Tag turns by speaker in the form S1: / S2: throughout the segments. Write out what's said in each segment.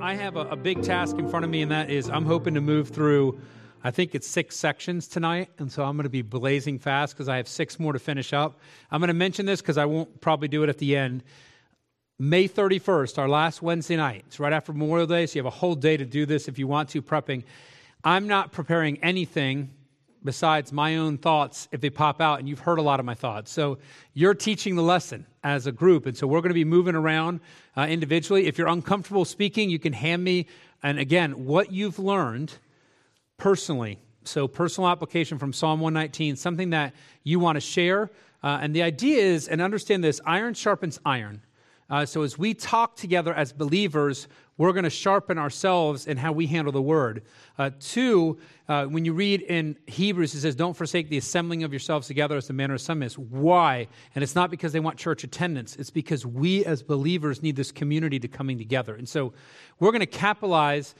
S1: I have a, a, big task in front of me, and that is I'm hoping to move through, I think it's six sections tonight. And so I'm going to be blazing fast because I have six more to finish up. I'm going to mention this because I won't probably do it at the end. May 31st, our last Wednesday night. It's right after Memorial Day, so you have a whole day to do this if you want to, prepping. I'm not preparing anything besides my own thoughts if they pop out, and you've heard a lot of my thoughts. So you're teaching the lesson as a group, and so we're going to be moving around uh, individually. If you're uncomfortable speaking, you can hand me, and again, what you've learned personally. So personal application from Psalm 119, something that you want to share. Uh, and the idea is, and understand this iron sharpens iron. Uh, so as we talk together as believers, we're going to sharpen ourselves in how we handle the word. Uh, two, uh, when you read in Hebrews, it says, Don't forsake the assembling of yourselves together as the manner of some is. Why? And it's not because they want church attendance, it's because we as believers need this community to coming together. And so we're going to capitalize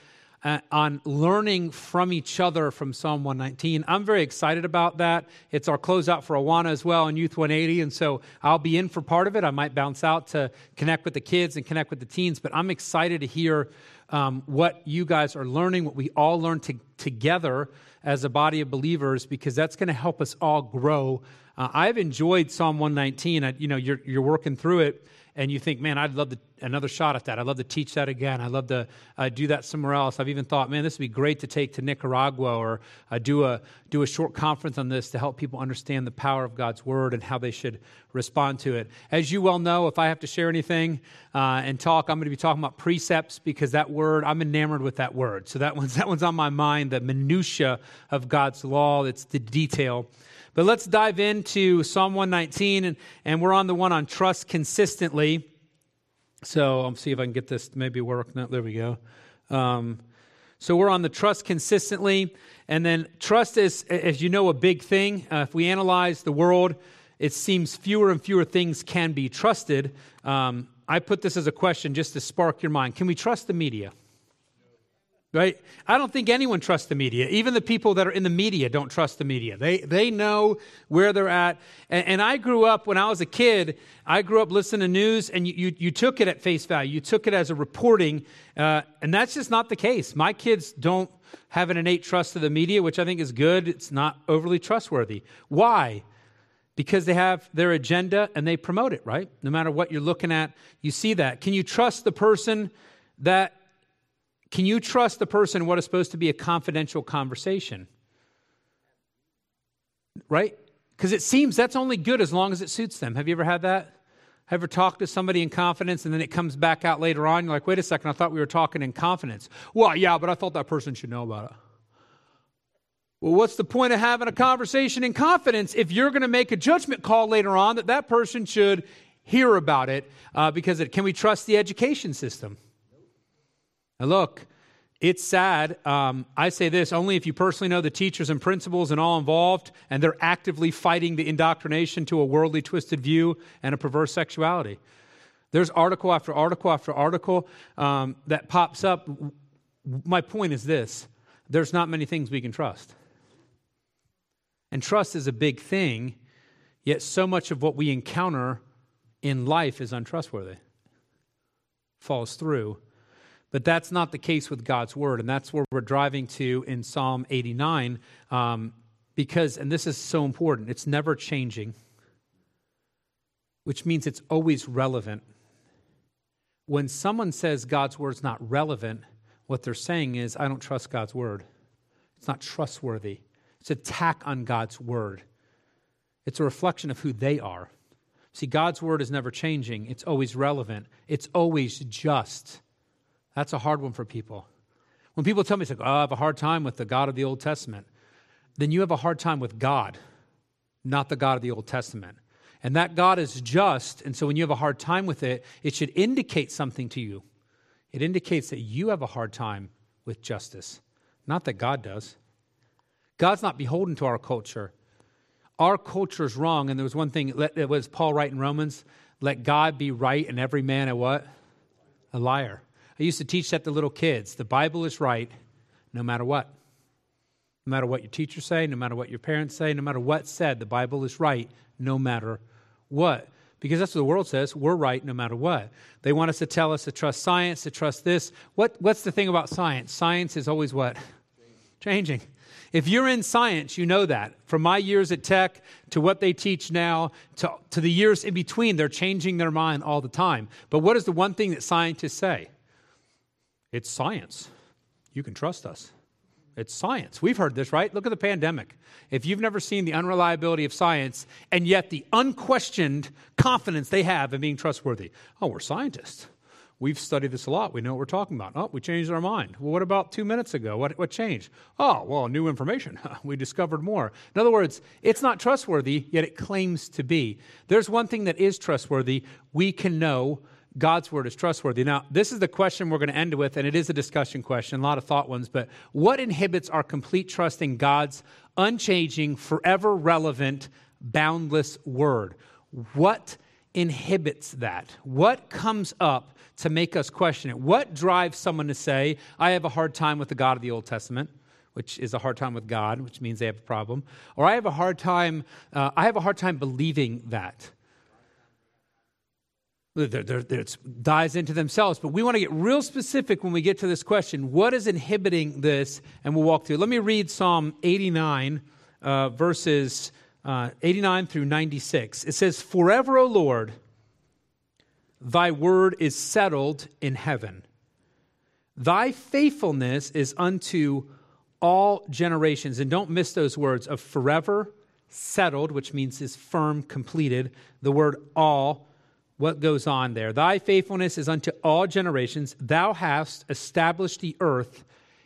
S1: uh, on learning from each other from Psalm 119. I'm very excited about that. It's our closeout for Awana as well in Youth 180, and so I'll be in for part of it. I might bounce out to connect with the kids and connect with the teens, but I'm excited to hear um, what you guys are learning, what we all learn to, together as a body of believers, because that's going to help us all grow. Uh, I've enjoyed Psalm 119. I, you know, you're, you're working through it and you think, man, I'd love to, another shot at that. I'd love to teach that again. I'd love to uh, do that somewhere else. I've even thought, man, this would be great to take to Nicaragua or uh, do, a, do a short conference on this to help people understand the power of God's word and how they should respond to it. As you well know, if I have to share anything uh, and talk, I'm going to be talking about precepts because that word, I'm enamored with that word. So that one's, that one's on my mind, the minutia of God's law. It's the detail. But let's dive into Psalm 119, and, and we're on the one on trust consistently. So I'll see if I can get this maybe work. No, there we go. Um, so we're on the trust consistently. And then trust is, as you know, a big thing. Uh, if we analyze the world, it seems fewer and fewer things can be trusted. Um, I put this as a question just to spark your mind. Can we trust the media? Right? I don't think anyone trusts the media. Even the people that are in the media don't trust the media. They, they know where they're at. And, and I grew up, when I was a kid, I grew up listening to news and you, you, you took it at face value. You took it as a reporting. Uh, and that's just not the case. My kids don't have an innate trust of the media, which I think is good. It's not overly trustworthy. Why? Because they have their agenda and they promote it, right? No matter what you're looking at, you see that. Can you trust the person that can you trust the person what is supposed to be a confidential conversation? Right? Because it seems that's only good as long as it suits them. Have you ever had that? Ever talked to somebody in confidence and then it comes back out later on? You're like, wait a second, I thought we were talking in confidence. Well, yeah, but I thought that person should know about it. Well, what's the point of having a conversation in confidence if you're going to make a judgment call later on that that person should hear about it? Uh, because it, can we trust the education system? Look, it's sad. Um, I say this only if you personally know the teachers and principals and all involved, and they're actively fighting the indoctrination to a worldly, twisted view and a perverse sexuality. There's article after article after article um, that pops up. My point is this there's not many things we can trust. And trust is a big thing, yet so much of what we encounter in life is untrustworthy, falls through but that's not the case with God's word. And that's where we're driving to in Psalm 89. Um, because, and this is so important, it's never changing, which means it's always relevant. When someone says God's word's not relevant, what they're saying is, I don't trust God's word. It's not trustworthy. It's attack on God's word. It's a reflection of who they are. See, God's word is never changing, it's always relevant, it's always just. That's a hard one for people. When people tell me, like, oh, I have a hard time with the God of the Old Testament, then you have a hard time with God, not the God of the Old Testament. And that God is just, and so when you have a hard time with it, it should indicate something to you. It indicates that you have a hard time with justice, not that God does. God's not beholden to our culture. Our culture is wrong, and there was one thing, that was Paul right in Romans, let God be right and every man a what? A liar. I used to teach that to little kids. The Bible is right no matter what. No matter what your teachers say, no matter what your parents say, no matter what said, the Bible is right no matter what. because that's what the world says. We're right no matter what. They want us to tell us to trust science, to trust this. What, what's the thing about science? Science is always what? Changing. If you're in science, you know that. From my years at Tech to what they teach now to, to the years in between, they're changing their mind all the time. But what is the one thing that scientists say? It's science. You can trust us. It's science. We've heard this, right? Look at the pandemic. If you've never seen the unreliability of science and yet the unquestioned confidence they have in being trustworthy, oh, we're scientists. We've studied this a lot. We know what we're talking about. Oh, we changed our mind. Well, what about two minutes ago? What, what changed? Oh, well, new information. we discovered more. In other words, it's not trustworthy, yet it claims to be. There's one thing that is trustworthy. We can know God's word is trustworthy. Now, this is the question we're going to end with, and it is a discussion question, a lot of thought ones, but what inhibits our complete trust in God's unchanging, forever relevant, boundless word? What inhibits that? What comes up to make us question it? What drives someone to say, I have a hard time with the God of the Old Testament? Which is a hard time with God, which means they have a problem. Or I have a hard time, uh, I have a hard time believing that. It dives into themselves, but we want to get real specific when we get to this question. What is inhibiting this? And we'll walk through. Let me read Psalm 89, uh, verses uh, 89 through 96. It says, Forever, O Lord, Thy word is settled in heaven. Thy faithfulness is unto all generations. And don't miss those words of forever, settled, which means is firm, completed. The word all, what goes on there? Thy faithfulness is unto all generations. Thou hast established the earth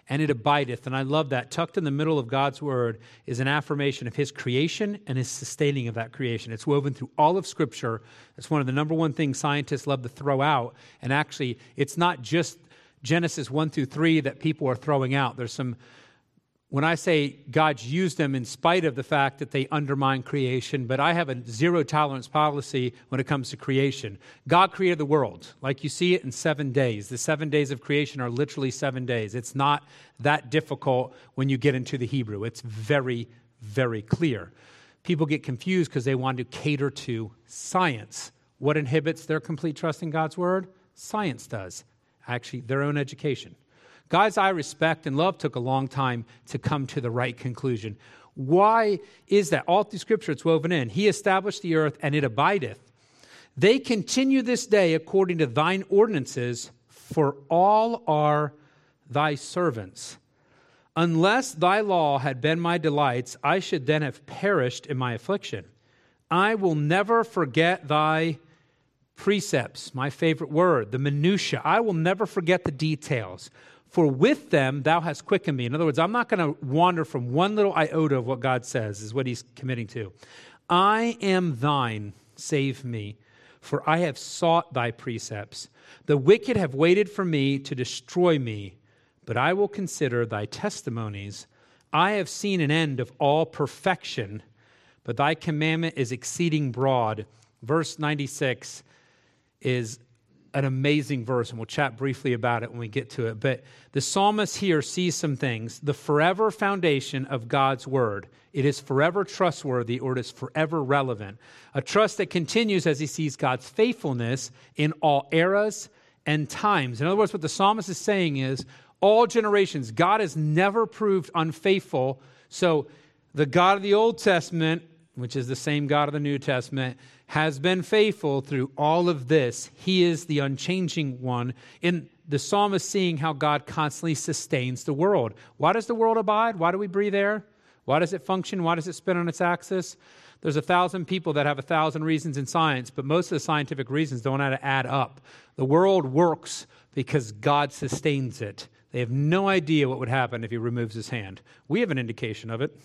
S1: and it abideth. And I love that. Tucked in the middle of God's word is an affirmation of his creation and his sustaining of that creation. It's woven through all of Scripture. It's one of the number one things scientists love to throw out. And actually, it's not just Genesis 1 through 3 that people are throwing out. There's some when I say God's used them in spite of the fact that they undermine creation, but I have a zero tolerance policy when it comes to creation. God created the world, like you see it in seven days. The seven days of creation are literally seven days. It's not that difficult when you get into the Hebrew, it's very, very clear. People get confused because they want to cater to science. What inhibits their complete trust in God's word? Science does, actually, their own education. Guys I respect and love took a long time to come to the right conclusion. Why is that? All through Scripture it's woven in. He established the earth and it abideth. They continue this day according to thine ordinances, for all are thy servants. Unless thy law had been my delights, I should then have perished in my affliction. I will never forget thy precepts, my favorite word, the minutiae. I will never forget the details. For with them thou hast quickened me. In other words, I'm not going to wander from one little iota of what God says, is what he's committing to. I am thine, save me, for I have sought thy precepts. The wicked have waited for me to destroy me, but I will consider thy testimonies. I have seen an end of all perfection, but thy commandment is exceeding broad. Verse 96 is an amazing verse, and we'll chat briefly about it when we get to it. But the psalmist here sees some things. The forever foundation of God's word. It is forever trustworthy or it is forever relevant. A trust that continues as he sees God's faithfulness in all eras and times. In other words, what the psalmist is saying is all generations, God has never proved unfaithful. So the God of the Old Testament, which is the same God of the New Testament, has been faithful through all of this. He is the unchanging one. In the psalmist seeing how God constantly sustains the world. Why does the world abide? Why do we breathe air? Why does it function? Why does it spin on its axis? There's a thousand people that have a thousand reasons in science, but most of the scientific reasons don't add up. The world works because God sustains it. They have no idea what would happen if he removes his hand. We have an indication of it.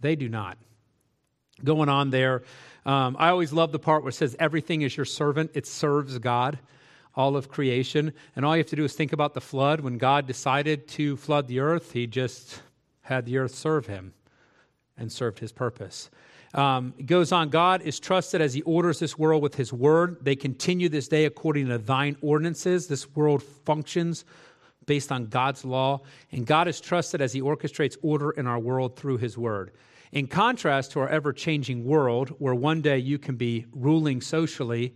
S1: They do not. Going on there, um, I always love the part where it says, Everything is your servant. It serves God, all of creation. And all you have to do is think about the flood. When God decided to flood the earth, he just had the earth serve him and served his purpose. Um, it goes on God is trusted as he orders this world with his word. They continue this day according to thine ordinances. This world functions based on God's law. And God is trusted as he orchestrates order in our world through his word. In contrast to our ever changing world, where one day you can be ruling socially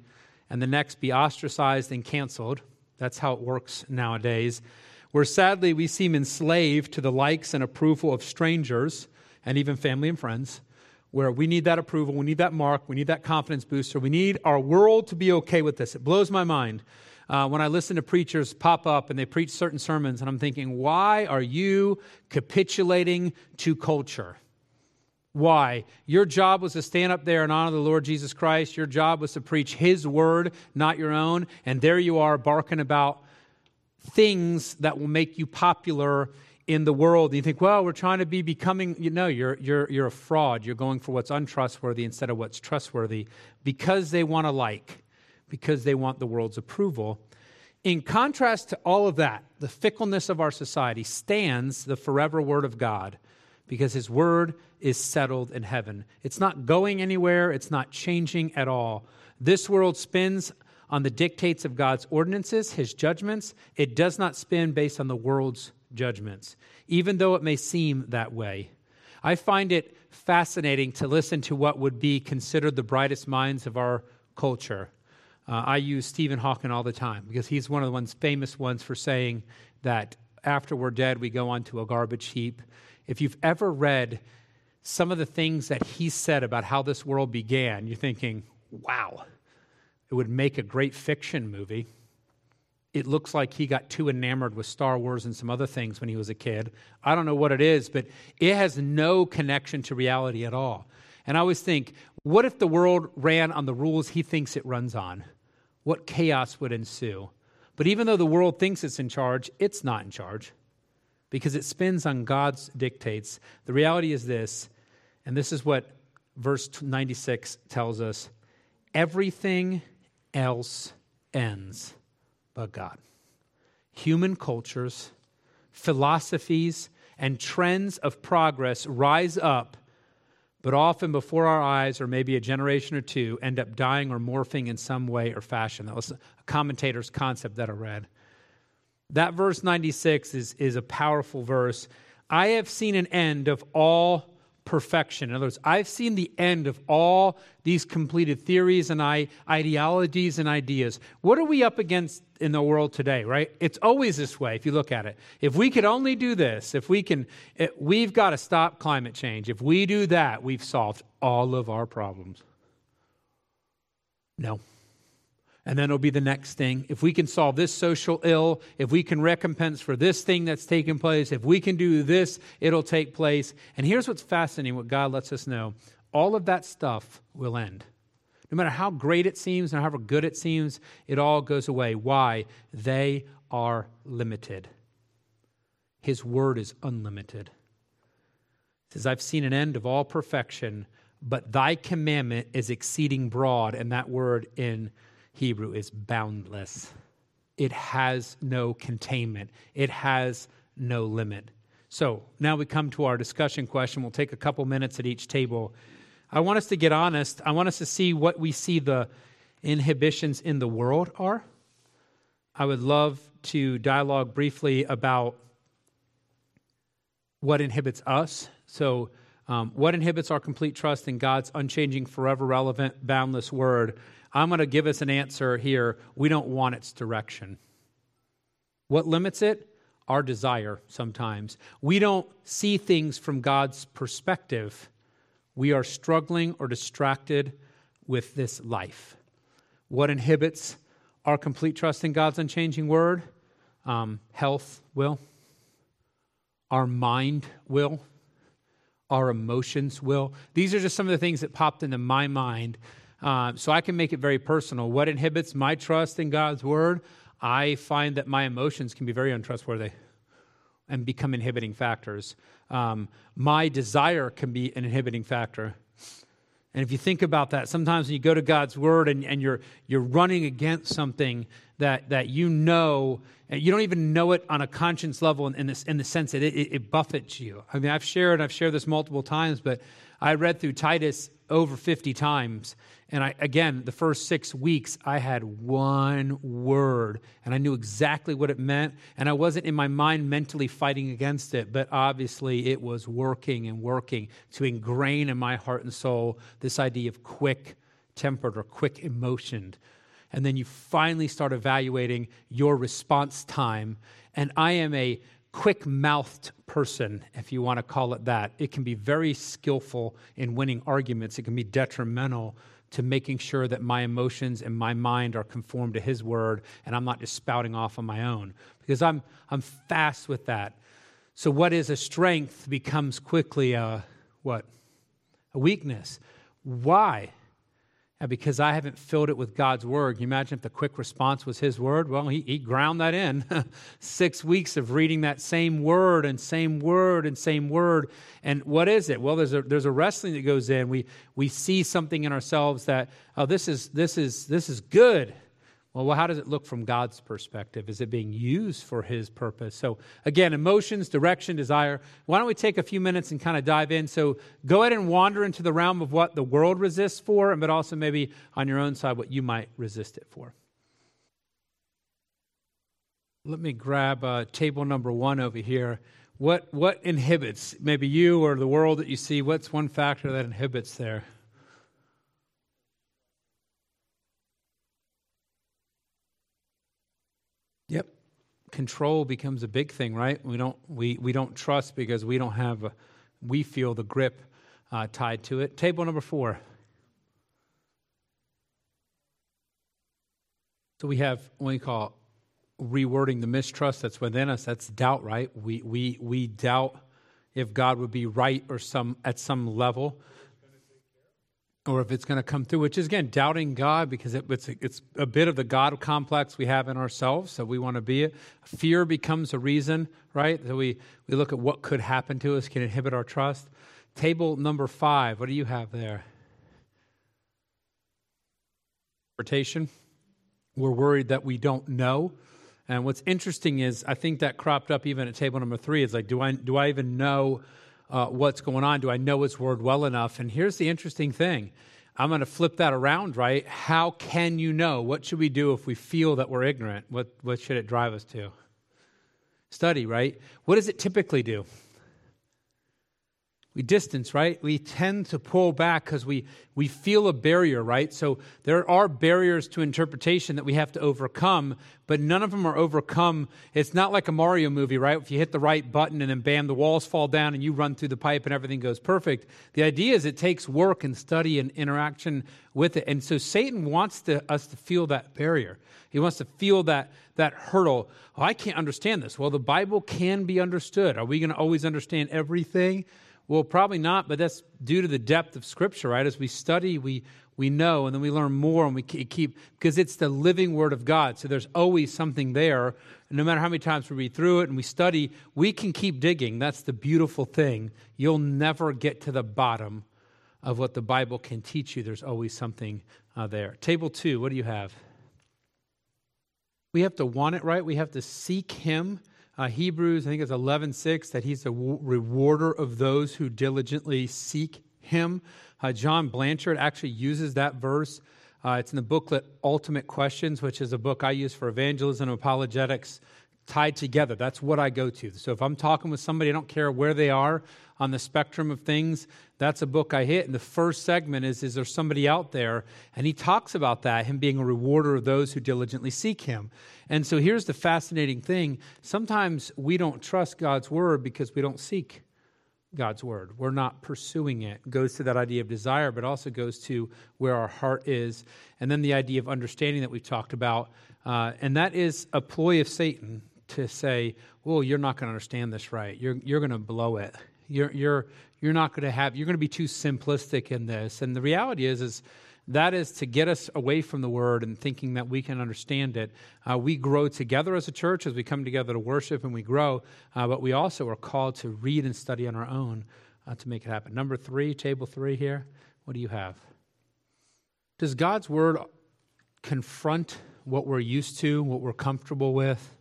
S1: and the next be ostracized and canceled, that's how it works nowadays, where sadly we seem enslaved to the likes and approval of strangers and even family and friends, where we need that approval, we need that mark, we need that confidence booster, we need our world to be okay with this. It blows my mind uh, when I listen to preachers pop up and they preach certain sermons, and I'm thinking, why are you capitulating to culture? Why? Your job was to stand up there and honor the Lord Jesus Christ. Your job was to preach His word, not your own. And there you are barking about things that will make you popular in the world. And you think, well, we're trying to be becoming, you know, you're, you're, you're a fraud. You're going for what's untrustworthy instead of what's trustworthy because they want to like, because they want the world's approval. In contrast to all of that, the fickleness of our society stands the forever word of God because his word is settled in heaven. It's not going anywhere, it's not changing at all. This world spins on the dictates of God's ordinances, his judgments. It does not spin based on the world's judgments, even though it may seem that way. I find it fascinating to listen to what would be considered the brightest minds of our culture. Uh, I use Stephen Hawking all the time because he's one of the ones famous ones for saying that after we're dead, we go onto a garbage heap. If you've ever read some of the things that he said about how this world began, you're thinking, wow, it would make a great fiction movie. It looks like he got too enamored with Star Wars and some other things when he was a kid. I don't know what it is, but it has no connection to reality at all. And I always think, what if the world ran on the rules he thinks it runs on? What chaos would ensue? But even though the world thinks it's in charge, it's not in charge because it spins on God's dictates. The reality is this, and this is what verse 96 tells us everything else ends but God. Human cultures, philosophies, and trends of progress rise up, but often before our eyes, or maybe a generation or two, end up dying or morphing in some way or fashion. That was a commentator's concept that I read. That verse 96 is, is a powerful verse. I have seen an end of all perfection. In other words, I've seen the end of all these completed theories and ideologies and ideas. What are we up against in the world today, right? It's always this way if you look at it. If we could only do this, if we can, it, we've got to stop climate change. If we do that, we've solved all of our problems. No. And then it'll be the next thing. If we can solve this social ill, if we can recompense for this thing that's taken place, if we can do this, it'll take place. And here's what's fascinating what God lets us know all of that stuff will end. No matter how great it seems and however good it seems, it all goes away. Why? They are limited. His word is unlimited. It says, I've seen an end of all perfection, but thy commandment is exceeding broad. And that word in Hebrew is boundless. It has no containment, it has no limit. So now we come to our discussion question. We'll take a couple minutes at each table. I want us to get honest. I want us to see what we see the inhibitions in the world are. I would love to dialogue briefly about what inhibits us. So, um, what inhibits our complete trust in God's unchanging, forever relevant, boundless word? I'm going to give us an answer here. We don't want its direction. What limits it? Our desire sometimes. We don't see things from God's perspective. We are struggling or distracted with this life. What inhibits our complete trust in God's unchanging word? Um, health will, our mind will, our emotions will. These are just some of the things that popped into my mind uh, so I can make it very personal. What inhibits my trust in God's word? I find that my emotions can be very untrustworthy and become inhibiting factors. Um, my desire can be an inhibiting factor. And if you think about that, sometimes when you go to God's word and, and you're, you're running against something that, that you know, and you don't even know it on a conscience level in, in, this, in the sense that it, it, it buffets you. I mean, I've shared, I've shared this multiple times, but I read through Titus over 50 times. And I, again, the first six weeks, I had one word and I knew exactly what it meant. And I wasn't in my mind mentally fighting against it, but obviously it was working and working to ingrain in my heart and soul this idea of quick tempered or quick emotioned. And then you finally start evaluating your response time. And I am a quick mouthed person, if you want to call it that. It can be very skillful in winning arguments, it can be detrimental to making sure that my emotions and my mind are conformed to his word and I'm not just spouting off on my own because I'm, I'm fast with that. So, what is a strength becomes quickly a what? A weakness. Why? And because I haven't filled it with God's word, you imagine if the quick response was his word? Well, he, he ground that in. Six weeks of reading that same word and same word and same word. And what is it? Well, there's a, there's a wrestling that goes in. We, we see something in ourselves that, oh, this is, this is, this is good. Well, how does it look from God's perspective? Is it being used for His purpose? So, again, emotions, direction, desire. Why don't we take a few minutes and kind of dive in? So, go ahead and wander into the realm of what the world resists for, but also maybe on your own side what you might resist it for. Let me grab uh, table number one over here. What, what inhibits, maybe you or the world that you see, what's one factor that inhibits there? Yep. Control becomes a big thing, right? We don't we we don't trust because we don't have a, we feel the grip uh, tied to it. Table number four. So we have what we call rewording the mistrust that's within us. That's doubt, right? We we we doubt if God would be right or some at some level or if it's going to come through, which is again doubting God because it, it's, a, it's a bit of the God complex we have in ourselves. So we want to be it. Fear becomes a reason, right? So we, we look at what could happen to us, can inhibit our trust. Table number five, what do you have there? Interpretation. We're worried that we don't know. And what's interesting is, I think that cropped up even at table number three. It's like, do I, do I even know? Uh, what's going on? Do I know his word well enough? And here's the interesting thing I'm going to flip that around, right? How can you know? What should we do if we feel that we're ignorant? What, what should it drive us to? Study, right? What does it typically do? We distance, right? We tend to pull back because we, we feel a barrier, right? So there are barriers to interpretation that we have to overcome, but none of them are overcome. It's not like a Mario movie, right? If you hit the right button and then bam, the walls fall down and you run through the pipe and everything goes perfect. The idea is it takes work and study and interaction with it. And so Satan wants to, us to feel that barrier. He wants to feel that, that hurdle. Oh, I can't understand this. Well, the Bible can be understood. Are we going to always understand everything? Well, probably not, but that's due to the depth of Scripture, right? As we study, we, we know, and then we learn more, and we keep, because it's the living Word of God. So there's always something there. And no matter how many times we read through it and we study, we can keep digging. That's the beautiful thing. You'll never get to the bottom of what the Bible can teach you. There's always something uh, there. Table two, what do you have? We have to want it right, we have to seek Him uh, Hebrews, I think it's 11:6, that he's a rewarder of those who diligently seek him. Uh, John Blanchard actually uses that verse. Uh, it's in the booklet Ultimate Questions, which is a book I use for evangelism and apologetics tied together. That's what I go to. So if I'm talking with somebody, I don't care where they are on the spectrum of things, that's a book I hit. And the first segment is Is there somebody out there? And he talks about that, him being a rewarder of those who diligently seek him. And so here's the fascinating thing sometimes we don't trust God's word because we don't seek God's word. We're not pursuing it. it. Goes to that idea of desire, but also goes to where our heart is. And then the idea of understanding that we've talked about. Uh, and that is a ploy of Satan to say, well, you're not going to understand this right. You're, you're going to blow it. You're, you're, you're not going to have, you're going to be too simplistic in this. And the reality is, is that is to get us away from the word and thinking that we can understand it. Uh, we grow together as a church as we come together to worship and we grow, uh, but we also are called to read and study on our own uh, to make it happen. Number three, table three here, what do you have? Does God's word confront what we're used to, what we're comfortable with?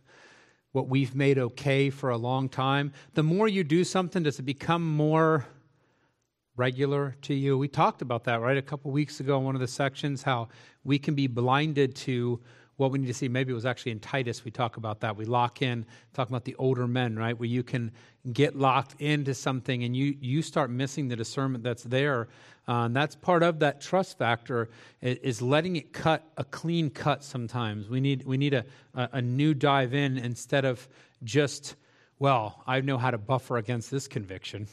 S1: What we've made okay for a long time. The more you do something, does it become more regular to you? We talked about that, right, a couple weeks ago in one of the sections, how we can be blinded to what we need to see. Maybe it was actually in Titus we talk about that. We lock in, talking about the older men, right, where you can get locked into something and you, you start missing the discernment that's there. Uh, and that's part of that trust factor is letting it cut a clean cut sometimes. We need, we need a, a, new dive in instead of just, well, I know how to buffer against this conviction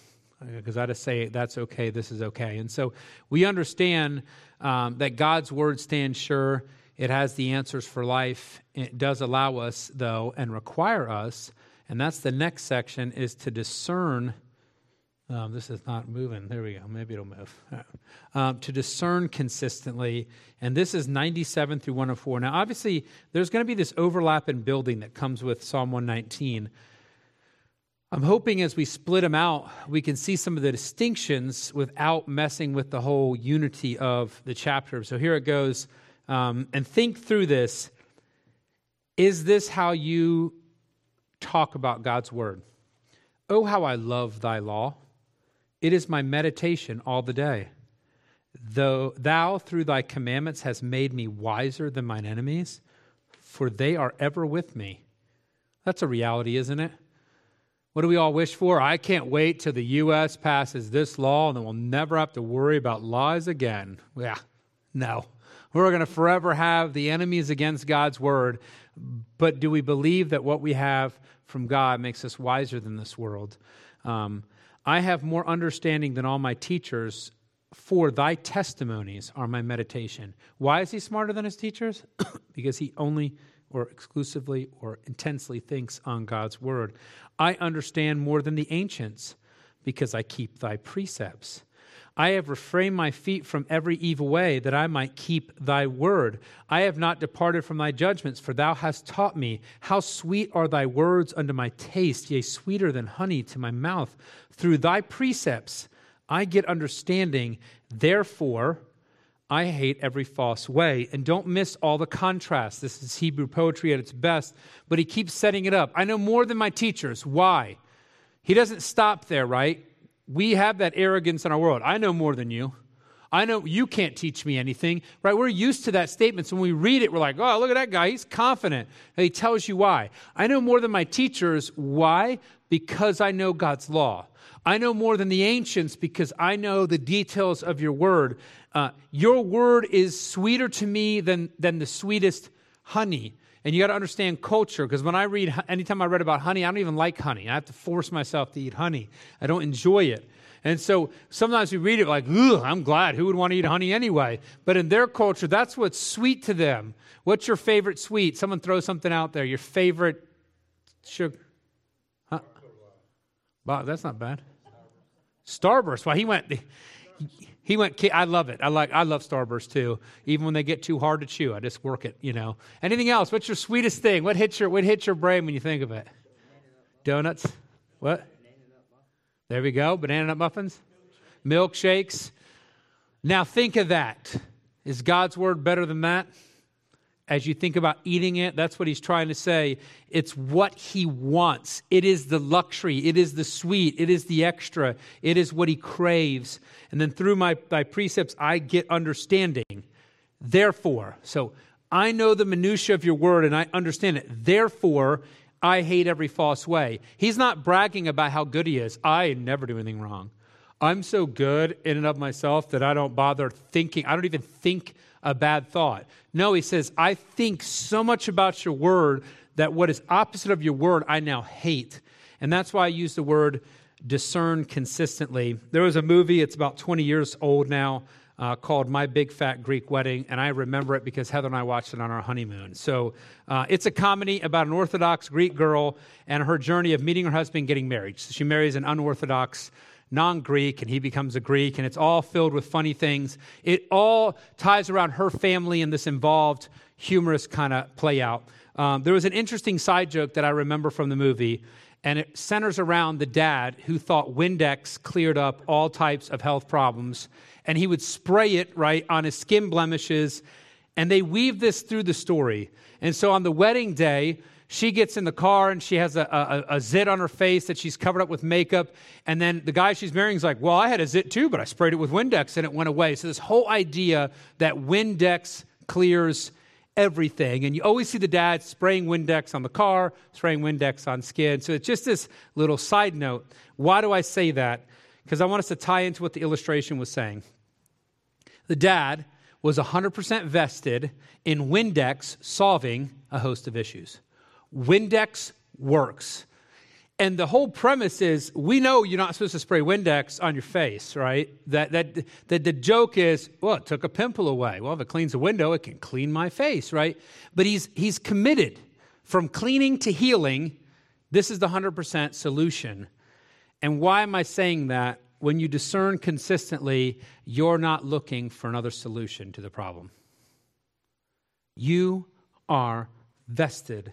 S1: because I just say that's okay, this is okay. And so we understand um, that God's word stands sure. It has the answers for life. It does allow us, though, and require us, and that's the next section, is to discern. Um, this is not moving. There we go. Maybe it'll move. Um, to discern consistently. And this is 97 through 104. Now, obviously, there's going to be this overlap in building that comes with Psalm 119. I'm hoping as we split them out, we can see some of the distinctions without messing with the whole unity of the chapter. So here it goes. Um, and think through this. Is this how you talk about God's word? Oh, how I love thy law. It is my meditation all the day. Though thou through thy commandments hast made me wiser than mine enemies, for they are ever with me. That's a reality, isn't it? What do we all wish for? I can't wait till the U.S. passes this law and then we'll never have to worry about laws again. Yeah, no. We're going to forever have the enemies against God's word. But do we believe that what we have from God makes us wiser than this world? Um, I have more understanding than all my teachers, for thy testimonies are my meditation. Why is he smarter than his teachers? because he only or exclusively or intensely thinks on God's word. I understand more than the ancients because I keep thy precepts. I have refrained my feet from every evil way that I might keep thy word. I have not departed from thy judgments, for thou hast taught me. How sweet are thy words unto my taste, yea, sweeter than honey to my mouth. Through thy precepts I get understanding. Therefore, I hate every false way. And don't miss all the contrast. This is Hebrew poetry at its best, but he keeps setting it up. I know more than my teachers. Why? He doesn't stop there, right? We have that arrogance in our world. I know more than you. I know you can't teach me anything, right? We're used to that statement. So when we read it, we're like, oh, look at that guy. He's confident. And he tells you why. I know more than my teachers. Why? Because I know God's law. I know more than the ancients because I know the details of your word. Uh, your word is sweeter to me than, than the sweetest honey. And you got to understand culture because when I read, anytime I read about honey, I don't even like honey. I have to force myself to eat honey. I don't enjoy it. And so sometimes we read it like, ugh, I'm glad. Who would want to eat honey anyway? But in their culture, that's what's sweet to them. What's your favorite sweet? Someone throw something out there. Your favorite sugar? Huh? Wow, that's not bad. Starburst. Well, he went. He went. I love it. I like. I love Starburst too. Even when they get too hard to chew, I just work it. You know. Anything else? What's your sweetest thing? What hits your What hits your brain when you think of it? Donuts. What? There we go. Banana nut muffins, milkshakes. Now think of that. Is God's word better than that? As you think about eating it, that's what he's trying to say. It's what he wants. It is the luxury. It is the sweet. It is the extra. It is what he craves. And then through my, my precepts, I get understanding. Therefore, so I know the minutia of your word and I understand it. Therefore, I hate every false way. He's not bragging about how good he is. I never do anything wrong. I'm so good in and of myself that I don't bother thinking. I don't even think a bad thought. No, he says, I think so much about your word that what is opposite of your word I now hate. And that's why I use the word discern consistently. There was a movie, it's about 20 years old now, uh, called My Big Fat Greek Wedding, and I remember it because Heather and I watched it on our honeymoon. So uh, it's a comedy about an Orthodox Greek girl and her journey of meeting her husband getting married. So she marries an unorthodox non Greek, and he becomes a Greek, and it's all filled with funny things. It all ties around her family and this involved, humorous kind of play out. Um, there was an interesting side joke that I remember from the movie, and it centers around the dad who thought Windex cleared up all types of health problems, and he would spray it right on his skin blemishes, and they weave this through the story. And so on the wedding day, she gets in the car and she has a, a, a, zit on her face that she's covered up with makeup. And then the guy she's marrying is like, Well, I had a zit too, but I sprayed it with Windex and it went away. So, this whole idea that Windex clears everything. And you always see the dad spraying Windex on the car, spraying Windex on skin. So, it's just this little side note. Why do I say that? Because I want us to tie into what the illustration was saying. The dad was 100% vested in Windex solving a host of issues. Windex works. And the whole premise is we know you're not supposed to spray Windex on your face, right? That, that, that the joke is, well, it took a pimple away. Well, if it cleans a window, it can clean my face, right? But he's, he's committed from cleaning to healing. This is the 100% solution. And why am I saying that? When you discern consistently, you're not looking for another solution to the problem. You are vested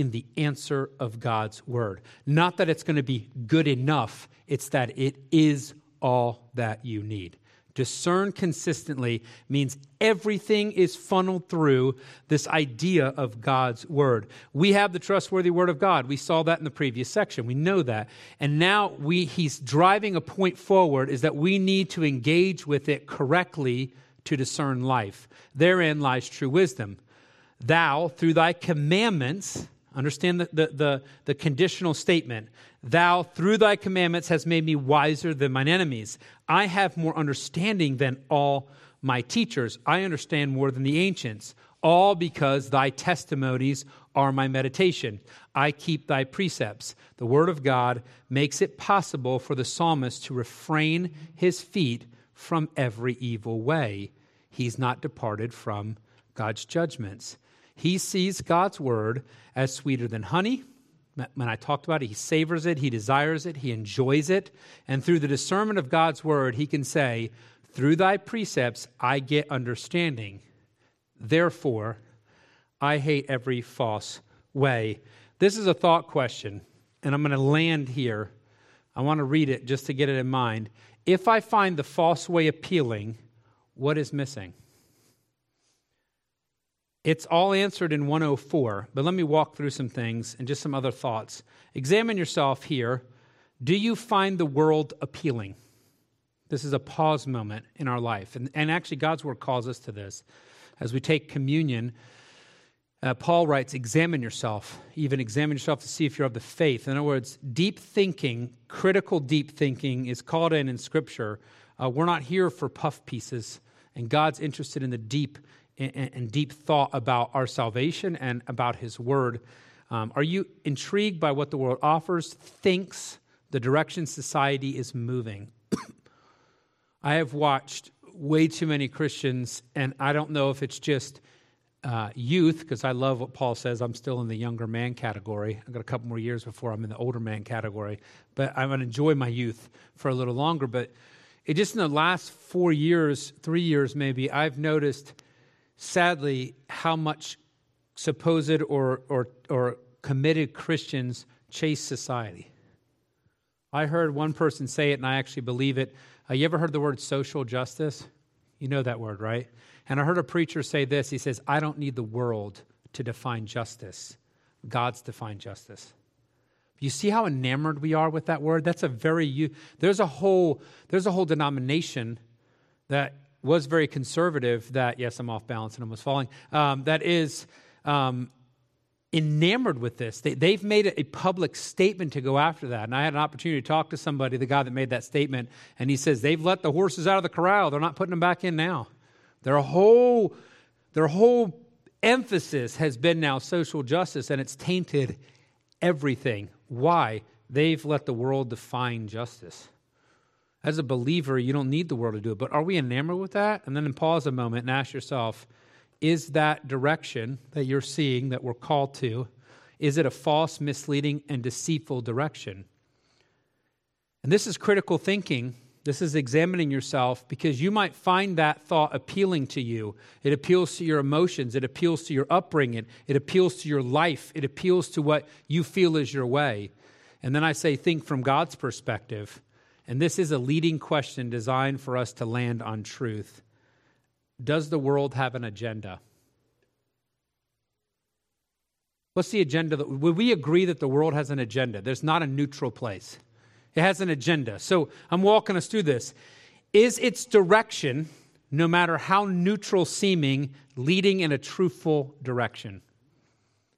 S1: in the answer of God's word. Not that it's going to be good enough, it's that it is all that you need. Discern consistently means everything is funneled through this idea of God's word. We have the trustworthy word of God. We saw that in the previous section. We know that. And now we, he's driving a point forward is that we need to engage with it correctly to discern life. Therein lies true wisdom. Thou, through thy commandments, Understand the, the, the, the, conditional statement. Thou, through thy commandments, has made me wiser than mine enemies. I have more understanding than all my teachers. I understand more than the ancients, all because thy testimonies are my meditation. I keep thy precepts. The word of God makes it possible for the psalmist to refrain his feet from every evil way. He's not departed from God's judgments. He sees God's word as sweeter than honey. When I talked about it, he savors it, he desires it, he enjoys it. And through the discernment of God's word, he can say, Through thy precepts, I get understanding. Therefore, I hate every false way. This is a thought question, and I'm going to land here. I want to read it just to get it in mind. If I find the false way appealing, what is missing? It's all answered in 104, but let me walk through some things and just some other thoughts. Examine yourself here. Do you find the world appealing? This is a pause moment in our life. And, and actually, God's word calls us to this. As we take communion, uh, Paul writes, Examine yourself, even examine yourself to see if you're of the faith. In other words, deep thinking, critical deep thinking, is called in in Scripture. Uh, we're not here for puff pieces, and God's interested in the deep and, and deep thought about our salvation and about His Word. Um, are you intrigued by what the world offers, thinks, the direction society is moving? I have watched way too many Christians, and I don't know if it's just uh, youth, because I love what Paul says. I'm still in the younger man category. I've got a couple more years before I'm in the older man category, but I'm going to enjoy my youth for a little longer. But it just in the last four years, three years maybe, I've noticed sadly, how much supposed or, or, or committed Christians chase society. I heard one person say it, and I actually believe it. Uh, you ever heard the word social justice? You know that word, right? And I heard a preacher say this. He says, I don't need the world to define justice. God's defined justice. You see how enamored we are with that word? That's a very there's a whole there's a whole denomination that was very conservative that, yes, I'm off balance and almost falling, um, that is um, enamored with this. They, have made a public statement to go after that. And I had an opportunity to talk to somebody, the guy that made that statement, and he says, they've let the horses out of the corral. They're not putting them back in now. Their whole, their whole emphasis has been now social justice, and it's tainted everything. Why? They've let the world define justice. As a believer, you don't need the world to do it. But are we enamored with that? And then pause a moment and ask yourself is that direction that you're seeing that we're called to, is it a false, misleading, and deceitful direction? And this is critical thinking. This is examining yourself because you might find that thought appealing to you. It appeals to your emotions. It appeals to your upbringing. It appeals to your life. It appeals to what you feel is your way. And then I say, think from God's perspective. And this is a leading question designed for us to land on truth. Does the world have an agenda? What's the agenda? Would we agree that the world has an agenda? There's not a neutral place. It has an agenda. So I'm walking us through this. Is its direction, no matter how neutral seeming, leading in a truthful direction?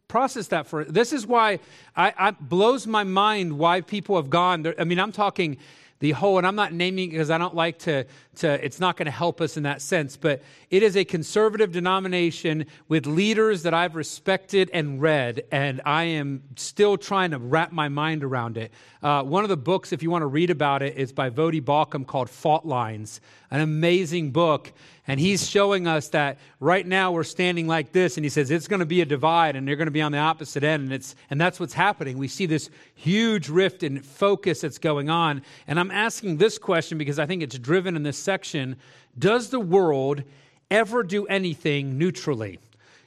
S1: Process that for this is why I, I blows my mind why people have gone. I mean, I'm talking the whole, and I'm not naming because I don't like to, to it's not going to help us in that sense, but it is a conservative denomination with leaders that I've respected and read, and I am still trying to wrap my mind around it. Uh, one of the books, if you want to read about it, is by Voddie Baucham called Fault Lines, an amazing book. And he's showing us that right now we're standing like this, and he says it's going to be a divide, and they're going to be on the opposite end, and it's and that's what's happening. We see this huge rift in focus that's going on. And I'm asking this question because I think it's driven in this section: Does the world ever do anything neutrally?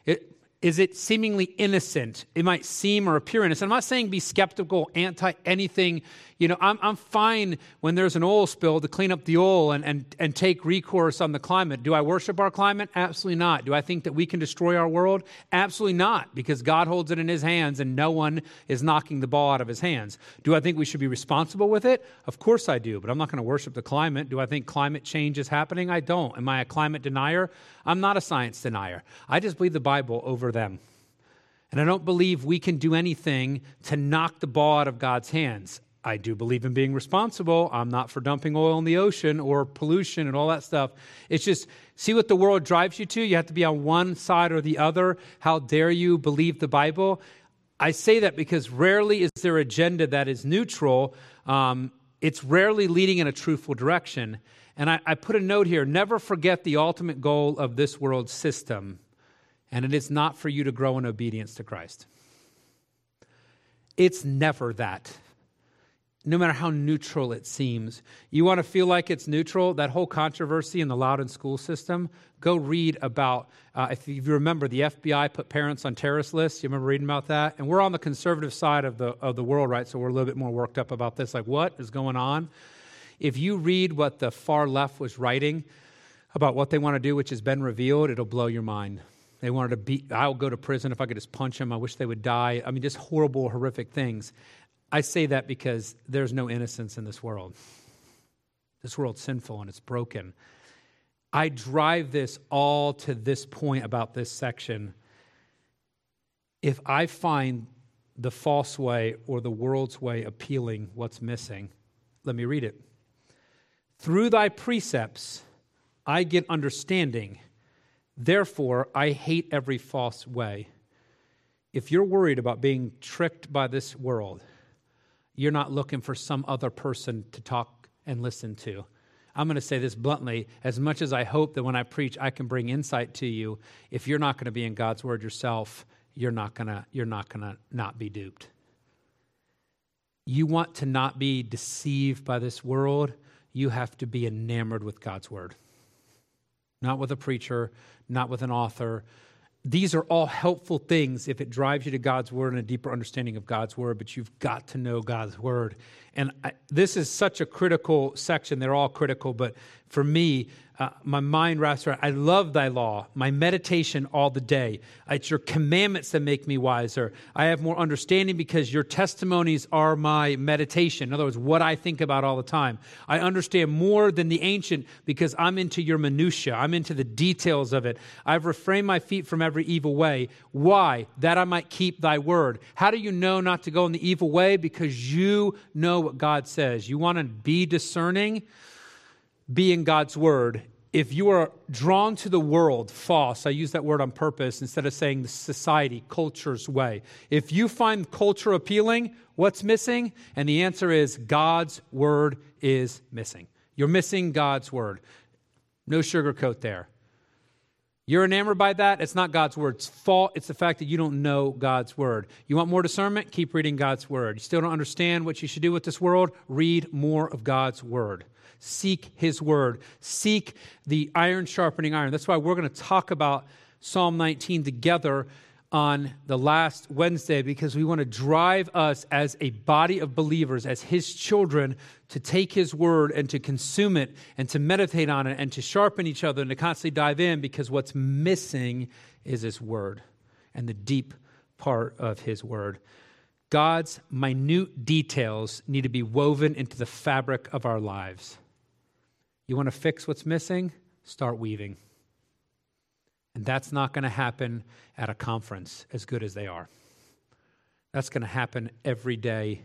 S1: It, is it seemingly innocent? It might seem or appear innocent. I'm not saying be skeptical, anti anything you know, I'm, I'm fine when there's an oil spill to clean up the oil and, and, and take recourse on the climate. Do I worship our climate? Absolutely not. Do I think that we can destroy our world? Absolutely not, because God holds it in his hands and no one is knocking the ball out of his hands. Do I think we should be responsible with it? Of course I do, but I'm not going to worship the climate. Do I think climate change is happening? I don't. Am I a climate denier? I'm not a science denier. I just believe the Bible over them. And I don't believe we can do anything to knock the ball out of God's hands. I do believe in being responsible. I'm not for dumping oil in the ocean or pollution and all that stuff. It's just see what the world drives you to. You have to be on one side or the other. How dare you believe the Bible? I say that because rarely is there an agenda that is neutral. Um, it's rarely leading in a truthful direction. And I, I put a note here never forget the ultimate goal of this world system, and it is not for you to grow in obedience to Christ. It's never that no matter how neutral it seems. You want to feel like it's neutral? That whole controversy in the Loudoun school system, go read about, uh, if you remember, the FBI put parents on terrorist lists. You remember reading about that? And we're on the conservative side of the, of the world, right? So we're a little bit more worked up about this. Like, what is going on? If you read what the far left was writing about what they want to do, which has been revealed, it'll blow your mind. They wanted to beat, I'll go to prison if I could just punch them. I wish they would die. I mean, just horrible, horrific things. I say that because there's no innocence in this world. This world's sinful and it's broken. I drive this all to this point about this section. If I find the false way or the world's way appealing, what's missing? Let me read it. Through thy precepts I get understanding. Therefore, I hate every false way. If you're worried about being tricked by this world, you're not looking for some other person to talk and listen to. I'm going to say this bluntly as much as I hope that when I preach I can bring insight to you, if you're not going to be in God's word yourself, you're not going to you're not going to not be duped. You want to not be deceived by this world, you have to be enamored with God's word. Not with a preacher, not with an author, these are all helpful things if it drives you to God's word and a deeper understanding of God's word, but you've got to know God's word. And I, this is such a critical section. They're all critical, but for me, uh, my mind rests around. I love thy law, my meditation all the day. It's your commandments that make me wiser. I have more understanding because your testimonies are my meditation. In other words, what I think about all the time. I understand more than the ancient because I'm into your minutia. I'm into the details of it. I've refrained my feet from every evil way. Why? That I might keep thy word. How do you know not to go in the evil way? Because you know what God says. You want to be discerning? Be in God's word. If you are drawn to the world, false, I use that word on purpose instead of saying the society, culture's way. If you find culture appealing, what's missing? And the answer is God's word is missing. You're missing God's word. No sugarcoat there. You're enamored by that. It's not God's word's fault. It's the fact that you don't know God's word. You want more discernment? Keep reading God's word. You still don't understand what you should do with this world? Read more of God's word seek his word, seek the iron sharpening iron. That's why we're going to talk about Psalm 19 together on the last Wednesday because we want to drive us as a body of believers, as his children, to take his word and to consume it and to meditate on it and to sharpen each other and to constantly dive in because what's missing is his word and the deep part of his word. God's minute details need to be woven into the fabric of our lives. You want to fix what's missing? Start weaving. And that's not going to happen at a conference as good as they are. That's going to happen every day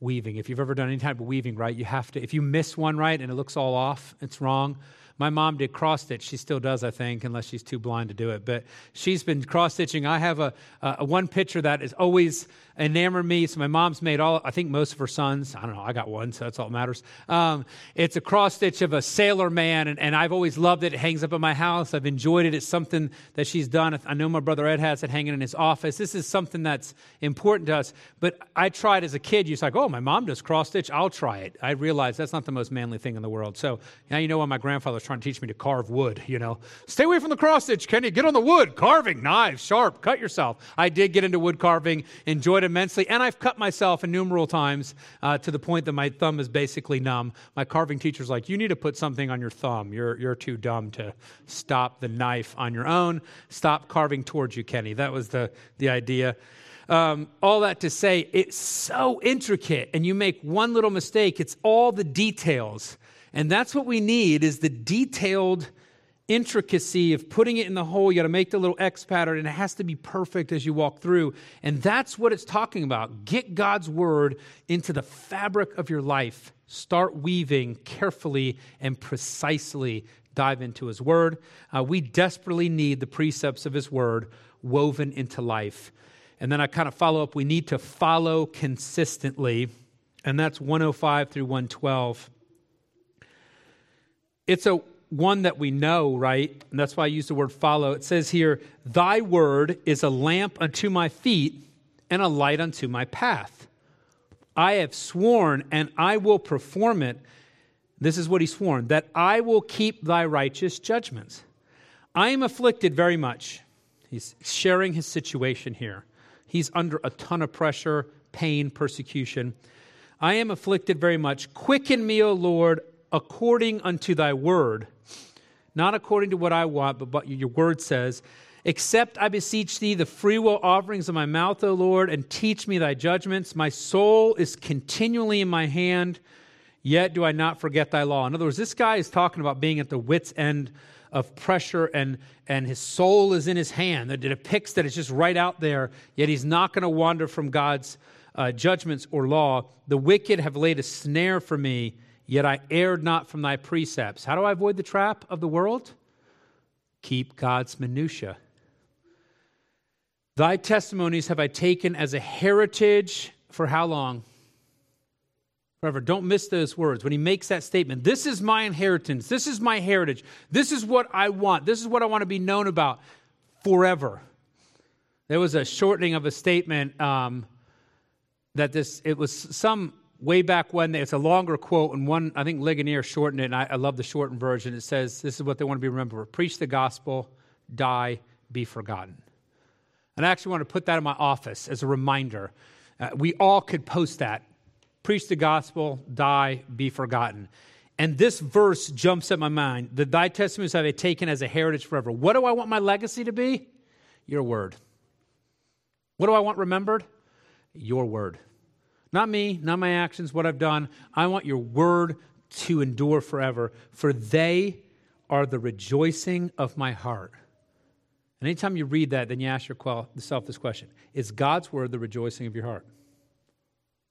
S1: weaving. If you've ever done any type of weaving right, you have to, if you miss one right and it looks all off, it's wrong. My mom did cross stitch. She still does, I think, unless she's too blind to do it. But she's been cross stitching. I have a, a, one picture that is always enamored me. So my mom's made all, I think most of her sons. I don't know. I got one, so that's all that matters. Um, it's a cross stitch of a sailor man, and, and I've always loved it. It hangs up in my house. I've enjoyed it. It's something that she's done. I know my brother Ed has it hanging in his office. This is something that's important to us. But I tried as a kid. You're like, oh, my mom does cross stitch. I'll try it. I realized that's not the most manly thing in the world. So now you know why my grandfather was trying to teach me to carve wood. You know, stay away from the cross stitch, Kenny. Get on the wood, carving, knife, sharp, cut yourself. I did get into wood carving, enjoyed immensely, and I've cut myself innumerable times uh, to the point that my thumb is basically numb. My carving teacher's like, you need to put something on your thumb. You're you're too dumb to stop the knife on your own. Stop carving towards you, Kenny. That was the the idea. Um, all that to say, it's so intricate, and you make one little mistake, it's all the details. And that's what we need is the detailed intricacy of putting it in the hole. You got to make the little X pattern, and it has to be perfect as you walk through. And that's what it's talking about. Get God's word into the fabric of your life. Start weaving carefully and precisely. Dive into his word. Uh, we desperately need the precepts of his word woven into life. And then I kind of follow up. We need to follow consistently. And that's 105 through 112. It's a one that we know, right? And that's why I use the word follow. It says here, Thy word is a lamp unto my feet and a light unto my path. I have sworn and I will perform it. This is what he sworn that I will keep thy righteous judgments. I am afflicted very much. He's sharing his situation here. He's under a ton of pressure, pain, persecution. I am afflicted very much. Quicken me, O Lord, according unto thy word, not according to what I want, but what your word says. Accept, I beseech thee, the freewill offerings of my mouth, O Lord, and teach me thy judgments. My soul is continually in my hand, yet do I not forget thy law. In other words, this guy is talking about being at the wit's end of pressure, and, and his soul is in his hand. It depicts that it's just right out there, yet he's not going to wander from God's uh, judgments or law. The wicked have laid a snare for me Yet I erred not from thy precepts. How do I avoid the trap of the world? Keep God's minutiae. Thy testimonies have I taken as a heritage for how long? Forever. Don't miss those words. When he makes that statement, this is my inheritance, this is my heritage, this is what I want, this is what I want to be known about forever. There was a shortening of a statement um, that this, it was some way back when, it's a longer quote, and one, I think Ligonier shortened it, and I, I love the shortened version. It says, This is what they want to be remembered preach the gospel, die, be forgotten. And I actually want to put that in my office as a reminder. Uh, we all could post that. Preach the gospel, die, be forgotten. And this verse jumps at my mind. The thy testimonies have I taken as a heritage forever. What do I want my legacy to be? Your word. What do I want remembered? Your word. Not me, not my actions, what I've done. I want your word to endure forever, for they are the rejoicing of my heart. And anytime you read that, then you ask yourself this question Is God's word the rejoicing of your heart?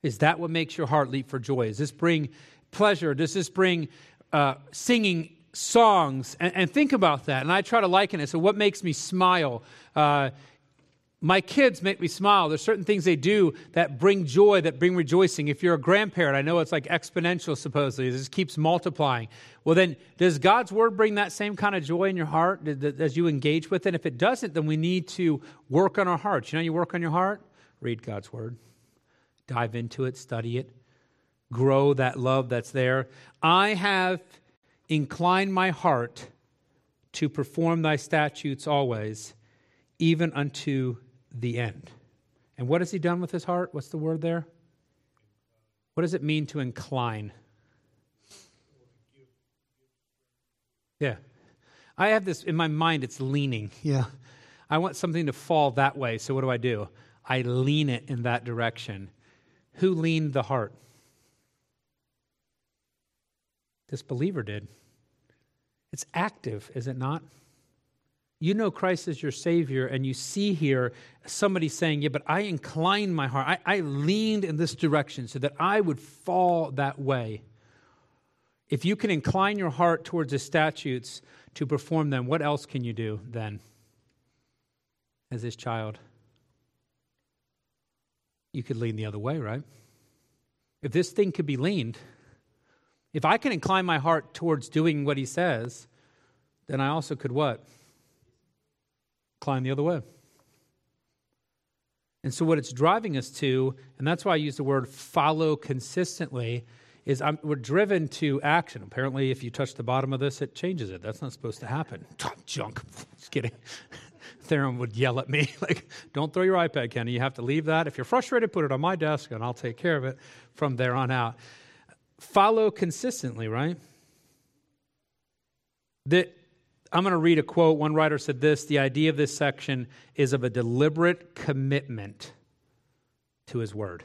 S1: Is that what makes your heart leap for joy? Does this bring pleasure? Does this bring uh, singing songs? And, and, think about that. And I try to liken it. So, what makes me smile? Uh, my kids make me smile. There's certain things they do that bring joy, that bring rejoicing. If you're a grandparent, I know it's like exponential, supposedly. It just keeps multiplying. Well, then, does God's word bring that same kind of joy in your heart as you engage with it? If it doesn't, then we need to work on our hearts. You know, you work on your heart? Read God's word, dive into it, study it, grow that love that's there. I have inclined my heart to perform thy statutes always, even unto the end. And what has he done with his heart? What's the word there? What does it mean to incline? Yeah. I have this in my mind, it's leaning. Yeah. I want something to fall that way. So what do I do? I lean it in that direction. Who leaned the heart? This believer did. It's active, is it not? You know Christ as your Savior, and you see here somebody saying, Yeah, but I inclined my heart. I, I leaned in this direction so that I would fall that way. If you can incline your heart towards the statutes to perform them, what else can you do then as his child? You could lean the other way, right? If this thing could be leaned, if I can incline my heart towards doing what he says, then I also could what? Incline the other way. And so, what it's driving us to, and that's why I use the word follow consistently, is I'm, we're driven to action. Apparently, if you touch the bottom of this, it changes it. That's not supposed to happen. Junk. Just kidding. Theron would yell at me, like, don't throw your iPad, Kenny. You have to leave that. If you're frustrated, put it on my desk and I'll take care of it from there on out. Follow consistently, right? That I'm going to read a quote. One writer said this The idea of this section is of a deliberate commitment to his word.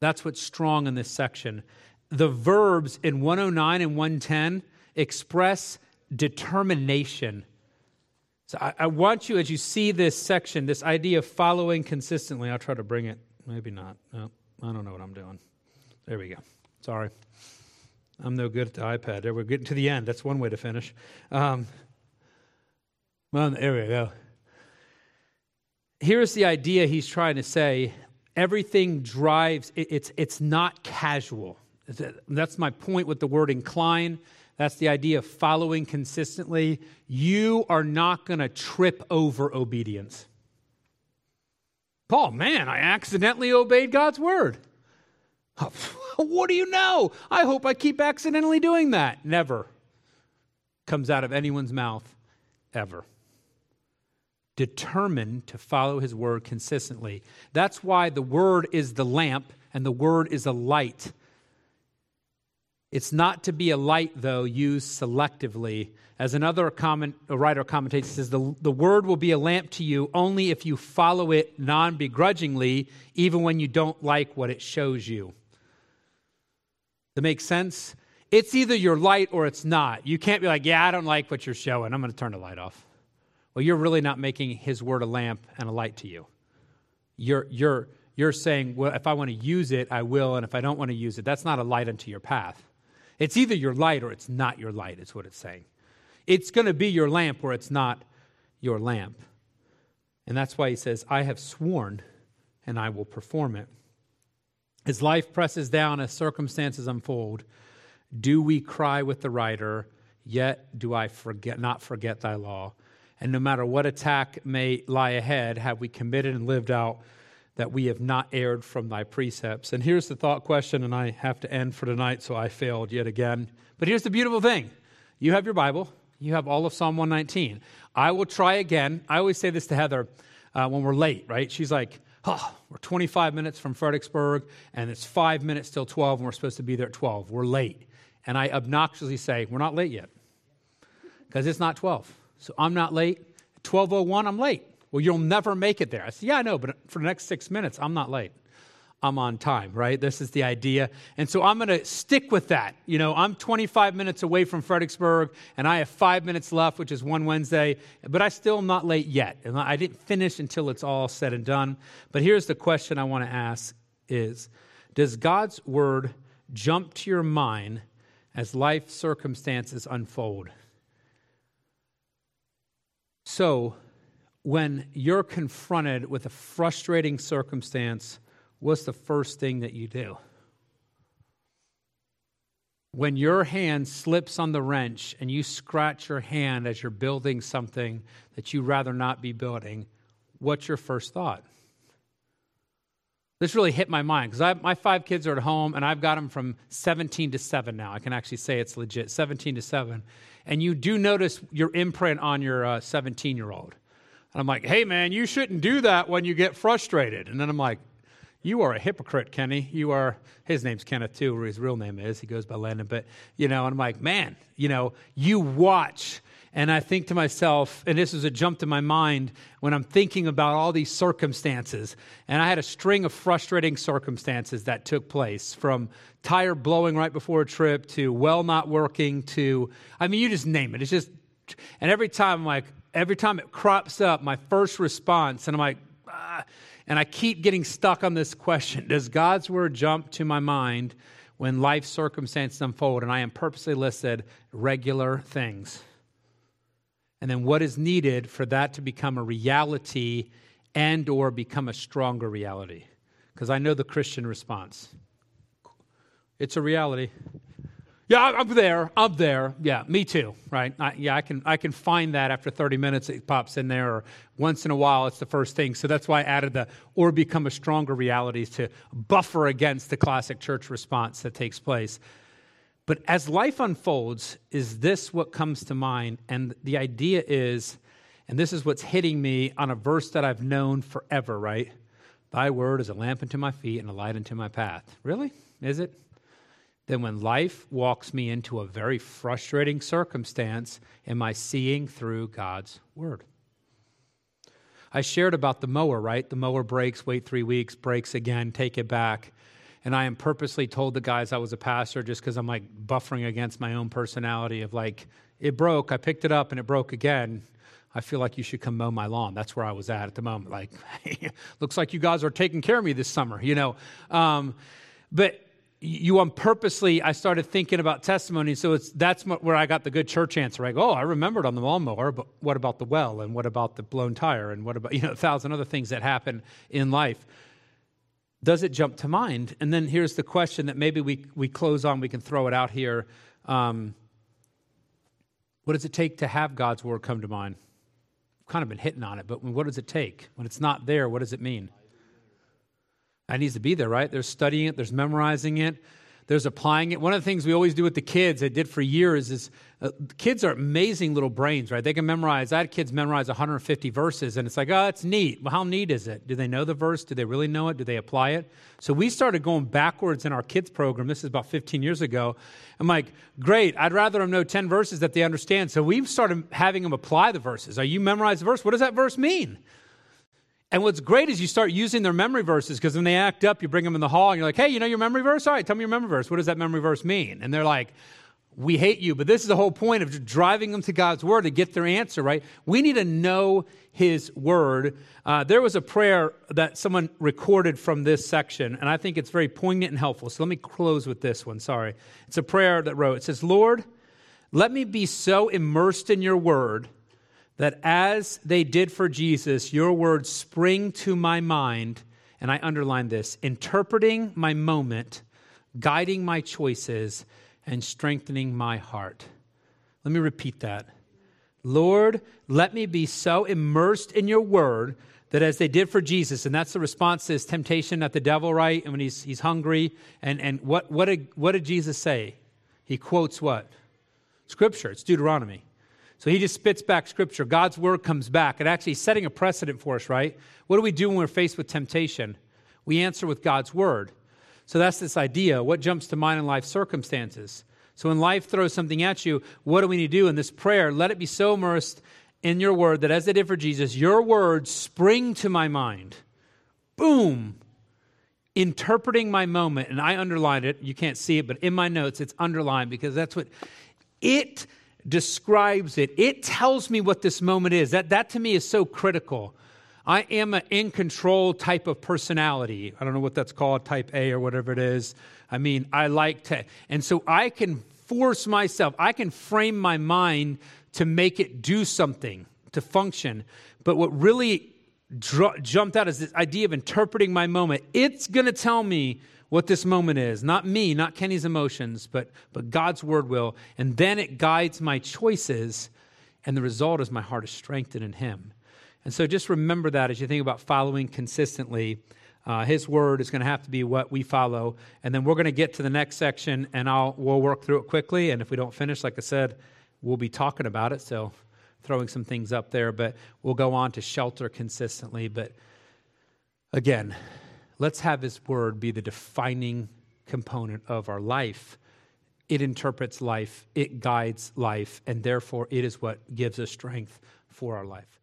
S1: That's what's strong in this section. The verbs in 109 and 110 express determination. So I, I, want you, as you see this section, this idea of following consistently, I'll try to bring it. Maybe not. No, I don't know what I'm doing. There we go. Sorry. I'm no good at the iPad. There, we're getting to the end. That's one way to finish. Um, well, there we go. Here's the idea he's trying to say everything drives, it's, it's not casual. That's my point with the word incline. That's the idea of following consistently. You are not going to trip over obedience. Paul, man, I accidentally obeyed God's word. what do you know? I hope I keep accidentally doing that. Never comes out of anyone's mouth, ever determined to follow his word consistently. That's why the word is the lamp and the word is a light. It's not to be a light, though, used selectively. As another comment, writer commentates, says, the, the word will be a lamp to you only if you follow it non begrudgingly, even when you don't like what it shows you. That makes sense? It's either your light or it's not. You can't be like, yeah, I don't like what you're showing. I'm going to turn the light off well, you're really not making his word a lamp and a light to you. You're, you're, you're saying, well, if I want to use it, I will, and if I don't want to use it, that's not a light unto your path. It's either your light or it's not your light, is what it's saying. It's going to be your lamp or it's not your lamp. And that's why he says, I have sworn and I will perform it. As life presses down, as circumstances unfold, do we cry with the writer, yet do I forget, not forget thy law? And no matter what attack may lie ahead, have we committed and lived out that we have not erred from thy precepts? And here's the thought question, and I have to end for tonight, so I failed yet again. But here's the beautiful thing you have your Bible, you have all of Psalm 119. I will try again. I always say this to Heather uh, when we're late, right? She's like, oh, we're 25 minutes from Fredericksburg, and it's five minutes till 12, and we're supposed to be there at 12. We're late. And I obnoxiously say, we're not late yet, because it's not 12. So I'm not late. 1201, I'm late. Well, you'll never make it there. I said, Yeah, I know, but for the next six minutes, I'm not late. I'm on time, right? This is the idea. And so I'm going to stick with that. You know, I'm 25 minutes away from Fredericksburg, and I have five minutes left, which is one Wednesday, but I still am not late yet. And I didn't finish until it's all said and done. But here's the question I want to ask is, does God's word jump to your mind as life circumstances unfold? So, when you're confronted with a frustrating circumstance, what's the first thing that you do? When your hand slips on the wrench and you scratch your hand as you're building something that you'd rather not be building, what's your first thought? This really hit my mind because my five kids are at home and I've got them from 17 to 7 now. I can actually say it's legit 17 to 7 and you do notice your imprint on your 17 uh, year old. And I'm like, hey, man, you shouldn't do that when you get frustrated. And then I'm like, you are a hypocrite, Kenny. You are, his name's Kenneth too, or his real name is. He goes by Landon. But, you know, and I'm like, man, you know, you watch And I think to myself, and this is a jump to my mind when I'm thinking about all these circumstances. And I had a string of frustrating circumstances that took place from tire blowing right before a trip to well not working to, I mean, you just name it. It's just, and every time, I'm like, every time it crops up, my first response, and I'm like, ah, and I keep getting stuck on this question Does God's word jump to my mind when life circumstances unfold? And I am purposely listed regular things. And then what is needed for that to become a reality and or become a stronger reality? Because I know the Christian response. It's a reality. Yeah, I'm there. I'm there. Yeah, me too. Right? I, yeah, I can. I can find that after 30 minutes. It pops in there, or once in a while, it's the first thing. So that's why I added the "or become a stronger reality" to buffer against the classic church response that takes place. But as life unfolds, is this what comes to mind? And the idea is, and this is what's hitting me on a verse that I've known forever. Right? Thy word is a lamp unto my feet and a light unto my path. Really? Is it? Then when life walks me into a very frustrating circumstance, am I seeing through God's word? I shared about the mower, right? The mower breaks, wait three weeks, breaks again, take it back. And I am purposely told the guys I was a pastor just because I'm like buffering against my own personality of like, it broke, I picked it up and it broke again. I feel like you should come mow my lawn. That's where I was at at the moment. Like, looks like you guys are taking care of me this summer, you know. Um, but you on purposely i started thinking about testimony so it's that's where i got the good church answer. I go oh i remembered on the lawnmower but what about the well and what about the blown tire and what about you know a thousand other things that happen in life. Does it jump to mind? And then here's the question that maybe we, we close on we can throw it out here. Um, what does it take to have god's word come to mind? I've kind of been hitting on it but what does it take? When it's not there what does it mean that needs to be there, right? There's studying it, there's memorizing it, there's applying it. One of the things we always do with the kids, I did for years, is uh, kids are amazing little brains, right? They can memorize. I had kids memorize 150 verses, and it's like, oh, it's neat. Well, how neat is it? Do they know the verse? Do they really know it? Do they apply it? So we started going backwards in our kids program. This is about 15 years ago. I'm like, great. I'd rather them know 10 verses that they understand. So we've started having them apply the verses. Are you memorize the verse? What does that verse mean? And what's great is you start using their memory verses because when they act up, you bring them in the hall and you're like, hey, you know your memory verse? All right, tell me your memory verse. What does that memory verse mean? And they're like, we hate you. But this is the whole point of driving them to God's word to get their answer, right? We need to know his word. Uh, there was a prayer that someone recorded from this section, and I think it's very poignant and helpful. So let me close with this one. Sorry. It's a prayer that wrote, it says, Lord, let me be so immersed in your word that as they did for Jesus, your words spring to my mind, and I underline this interpreting my moment, guiding my choices, and strengthening my heart. Let me repeat that. Lord, let me be so immersed in your word that as they did for Jesus, and that's the response to his temptation at the devil, right? And when he's, he's hungry, and, and what, what, did, what did Jesus say? He quotes what? Scripture, it's Deuteronomy. So he just spits back scripture. God's word comes back. And actually, setting a precedent for us, right? What do we do when we're faced with temptation? We answer with God's word. So that's this idea. What jumps to mind in life circumstances? So when life throws something at you, what do we need to do in this prayer? Let it be so immersed in your word that as they did for Jesus, your words spring to my mind. Boom. Interpreting my moment. And I underlined it. You can't see it, but in my notes, it's underlined because that's what it describes it. It tells me what this moment is. That, that to me is so critical. I am an in control type of personality. I don't know what that's called, type A or whatever it is. I mean, I like to, and so I can force myself, I can frame my mind to make it do something, to function. But what really dr- jumped out is this idea of interpreting my moment. It's going to tell me what this moment is. Not me, not Kenny's emotions, but, but God's word will. And then it guides my choices, and the result is my heart is strengthened in Him. And so just remember that as you think about following consistently. Uh, his word is going to have to be what we follow. And then we're going to get to the next section, and I'll, we'll work through it quickly. And if we don't finish, like I said, we'll be talking about it. So throwing some things up there, but we'll go on to shelter consistently. But again, Let's have His Word be the defining component of our life. it interprets life, it guides life, and therefore it is what gives us strength for our life.